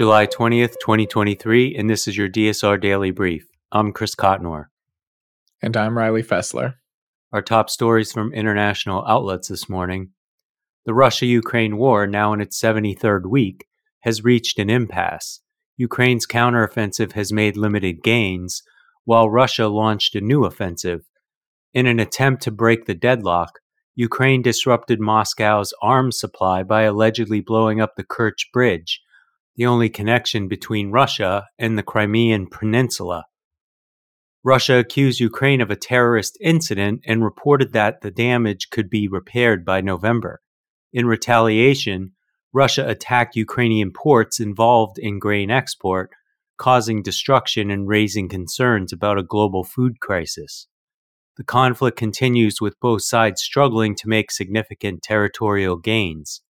July 20th, 2023, and this is your DSR Daily Brief. I'm Chris Cotnor. And I'm Riley Fessler. Our top stories from international outlets this morning. The Russia Ukraine war, now in its 73rd week, has reached an impasse. Ukraine's counteroffensive has made limited gains, while Russia launched a new offensive. In an attempt to break the deadlock, Ukraine disrupted Moscow's arms supply by allegedly blowing up the Kerch Bridge, the only connection between Russia and the Crimean Peninsula. Russia accused Ukraine of a terrorist incident and reported that the damage could be repaired by November. In retaliation, Russia attacked Ukrainian ports involved in grain export, causing destruction and raising concerns about a global food crisis. The conflict continues with both sides struggling to make significant territorial gains.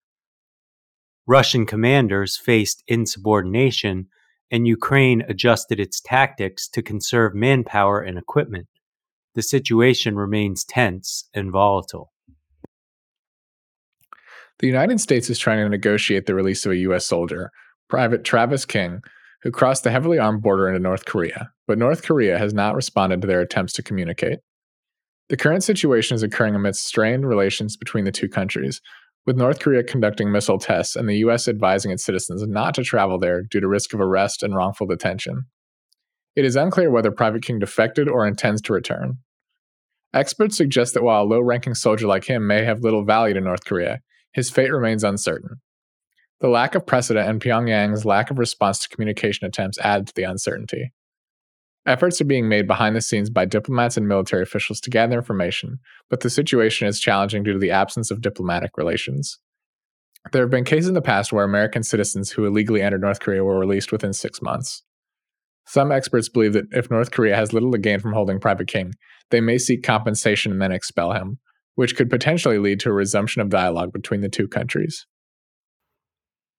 Russian commanders faced insubordination, and Ukraine adjusted its tactics to conserve manpower and equipment. The situation remains tense and volatile. The United States is trying to negotiate the release of a U.S. soldier, Private Travis King, who crossed the heavily armed border into North Korea, but North Korea has not responded to their attempts to communicate. The current situation is occurring amidst strained relations between the two countries, with North Korea conducting missile tests and the U.S. advising its citizens not to travel there due to risk of arrest and wrongful detention. It is unclear whether Private King defected or intends to return. Experts suggest that while a low ranking soldier like him may have little value to North Korea, his fate remains uncertain. The lack of precedent and Pyongyang's lack of response to communication attempts add to the uncertainty. Efforts are being made behind the scenes by diplomats and military officials to gather information, but the situation is challenging due to the absence of diplomatic relations. There have been cases in the past where American citizens who illegally entered North Korea were released within six months. Some experts believe that if North Korea has little to gain from holding Private King, they may seek compensation and then expel him, which could potentially lead to a resumption of dialogue between the two countries.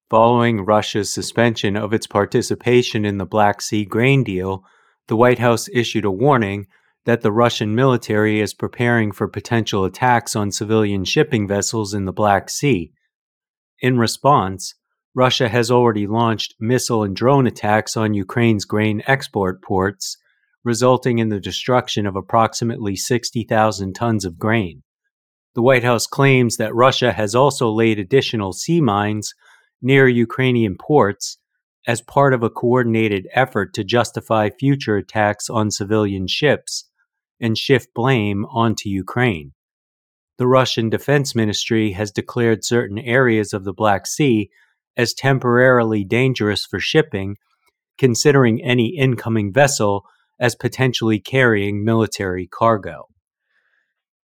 Following Russia's suspension of its participation in the Black Sea grain deal, the White House issued a warning that the Russian military is preparing for potential attacks on civilian shipping vessels in the Black Sea. In response, Russia has already launched missile and drone attacks on Ukraine's grain export ports, resulting in the destruction of approximately 60,000 tons of grain. The White House claims that Russia has also laid additional sea mines near Ukrainian ports as part of a coordinated effort to justify future attacks on civilian ships and shift blame onto Ukraine. The Russian Defense Ministry has declared certain areas of the Black Sea as temporarily dangerous for shipping, considering any incoming vessel as potentially carrying military cargo.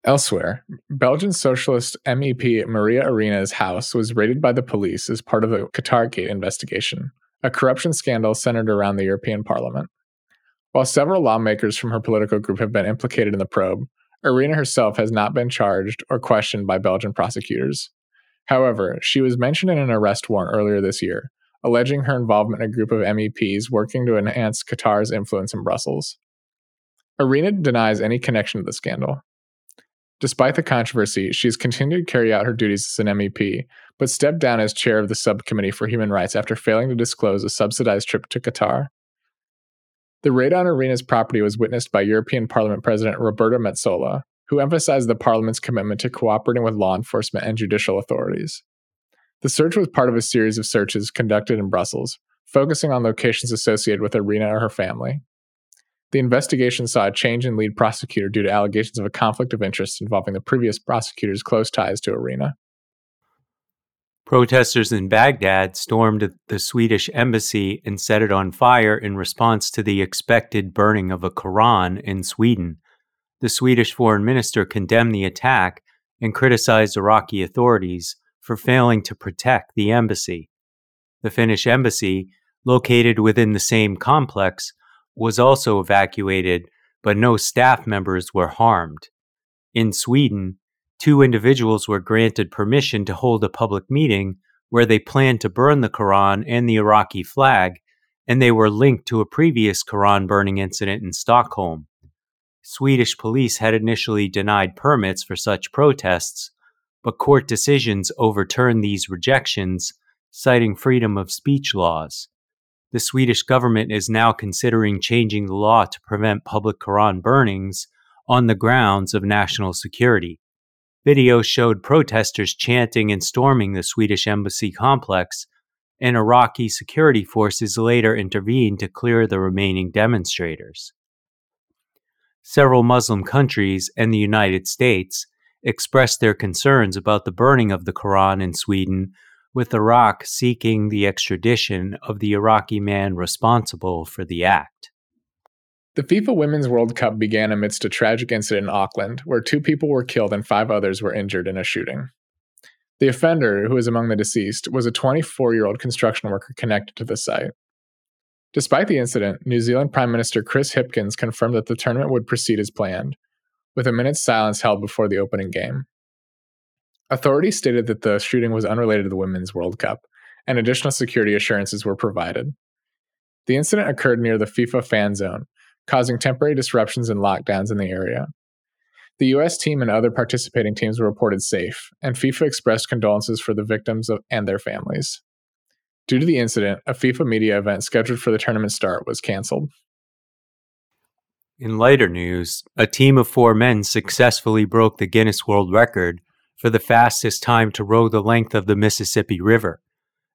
Elsewhere, Belgian socialist MEP Maria Arena's house was raided by the police as part of the Qatargate investigation, a corruption scandal centered around the European Parliament. While several lawmakers from her political group have been implicated in the probe, Arena herself has not been charged or questioned by Belgian prosecutors. However, she was mentioned in an arrest warrant earlier this year, alleging her involvement in a group of MEPs working to enhance Qatar's influence in Brussels. Arena denies any connection to the scandal. Despite the controversy, she has continued to carry out her duties as an MEP, but stepped down as chair of the Subcommittee for Human Rights after failing to disclose a subsidized trip to Qatar. The raid on Arena's property was witnessed by European Parliament President Roberta Metsola, who emphasized the Parliament's commitment to cooperating with law enforcement and judicial authorities. The search was part of a series of searches conducted in Brussels, focusing on locations associated with Arena or her family. The investigation saw a change in lead prosecutor due to allegations of a conflict of interest involving the previous prosecutor's close ties to Arena. Protesters in Baghdad stormed the Swedish embassy and set it on fire in response to the expected burning of a Quran in Sweden. The Swedish foreign minister condemned the attack and criticized Iraqi authorities for failing to protect the embassy. The Finnish embassy, located within the same complex, was also evacuated, but no staff members were harmed. In Sweden, two individuals were granted permission to hold a public meeting where they planned to burn the Quran and the Iraqi flag, and they were linked to a previous Quran burning incident in Stockholm. Swedish police had initially denied permits for such protests, but court decisions overturned these rejections, citing freedom of speech laws. The Swedish government is now considering changing the law to prevent public Quran burnings on the grounds of national security. Videos showed protesters chanting and storming the Swedish embassy complex, and Iraqi security forces later intervened to clear the remaining demonstrators. Several Muslim countries and the United States expressed their concerns about the burning of the Quran in Sweden, with Iraq seeking the extradition of the Iraqi man responsible for the act. The FIFA Women's World Cup began amidst a tragic incident in Auckland, where two people were killed and five others were injured in a shooting. The offender, who was among the deceased, was a 24 year old construction worker connected to the site. Despite the incident, New Zealand Prime Minister Chris Hipkins confirmed that the tournament would proceed as planned, with a minute's silence held before the opening game. Authorities stated that the shooting was unrelated to the Women's World Cup, and additional security assurances were provided. The incident occurred near the FIFA fan zone, causing temporary disruptions and lockdowns in the area. The U.S. team and other participating teams were reported safe, and FIFA expressed condolences for the victims of, and their families. Due to the incident, a FIFA media event scheduled for the tournament start was canceled. In lighter news, a team of four men successfully broke the Guinness World Record for the fastest time to row the length of the Mississippi River.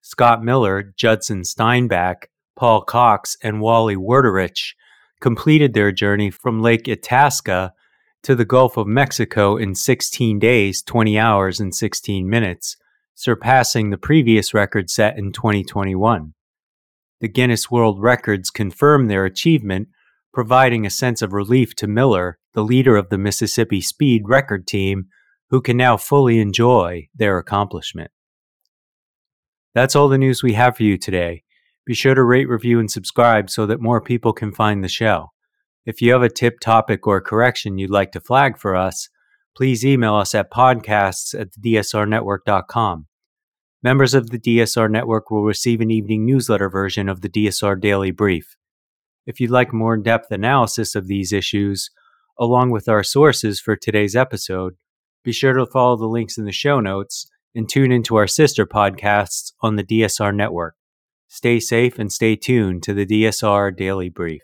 Scott Miller, Judson Steinbach, Paul Cox, and Wally Werderich completed their journey from Lake Itasca to the Gulf of Mexico in 16 days, 20 hours, and 16 minutes, surpassing the previous record set in 2021. The Guinness World Records confirmed their achievement, providing a sense of relief to Miller, the leader of the Mississippi Speed record team, who can now fully enjoy their accomplishment. That's all the news we have for you today. Be sure to rate, review, and subscribe so that more people can find the show. If you have a tip, topic, or correction you'd like to flag for us, please email us at podcasts at dsrnetwork.com. Members of the DSR Network will receive an evening newsletter version of the DSR Daily Brief. If you'd like more in depth analysis of these issues, along with our sources for today's episode, be sure to follow the links in the show notes and tune into our sister podcasts on the DSR Network. Stay safe and stay tuned to the DSR Daily Brief.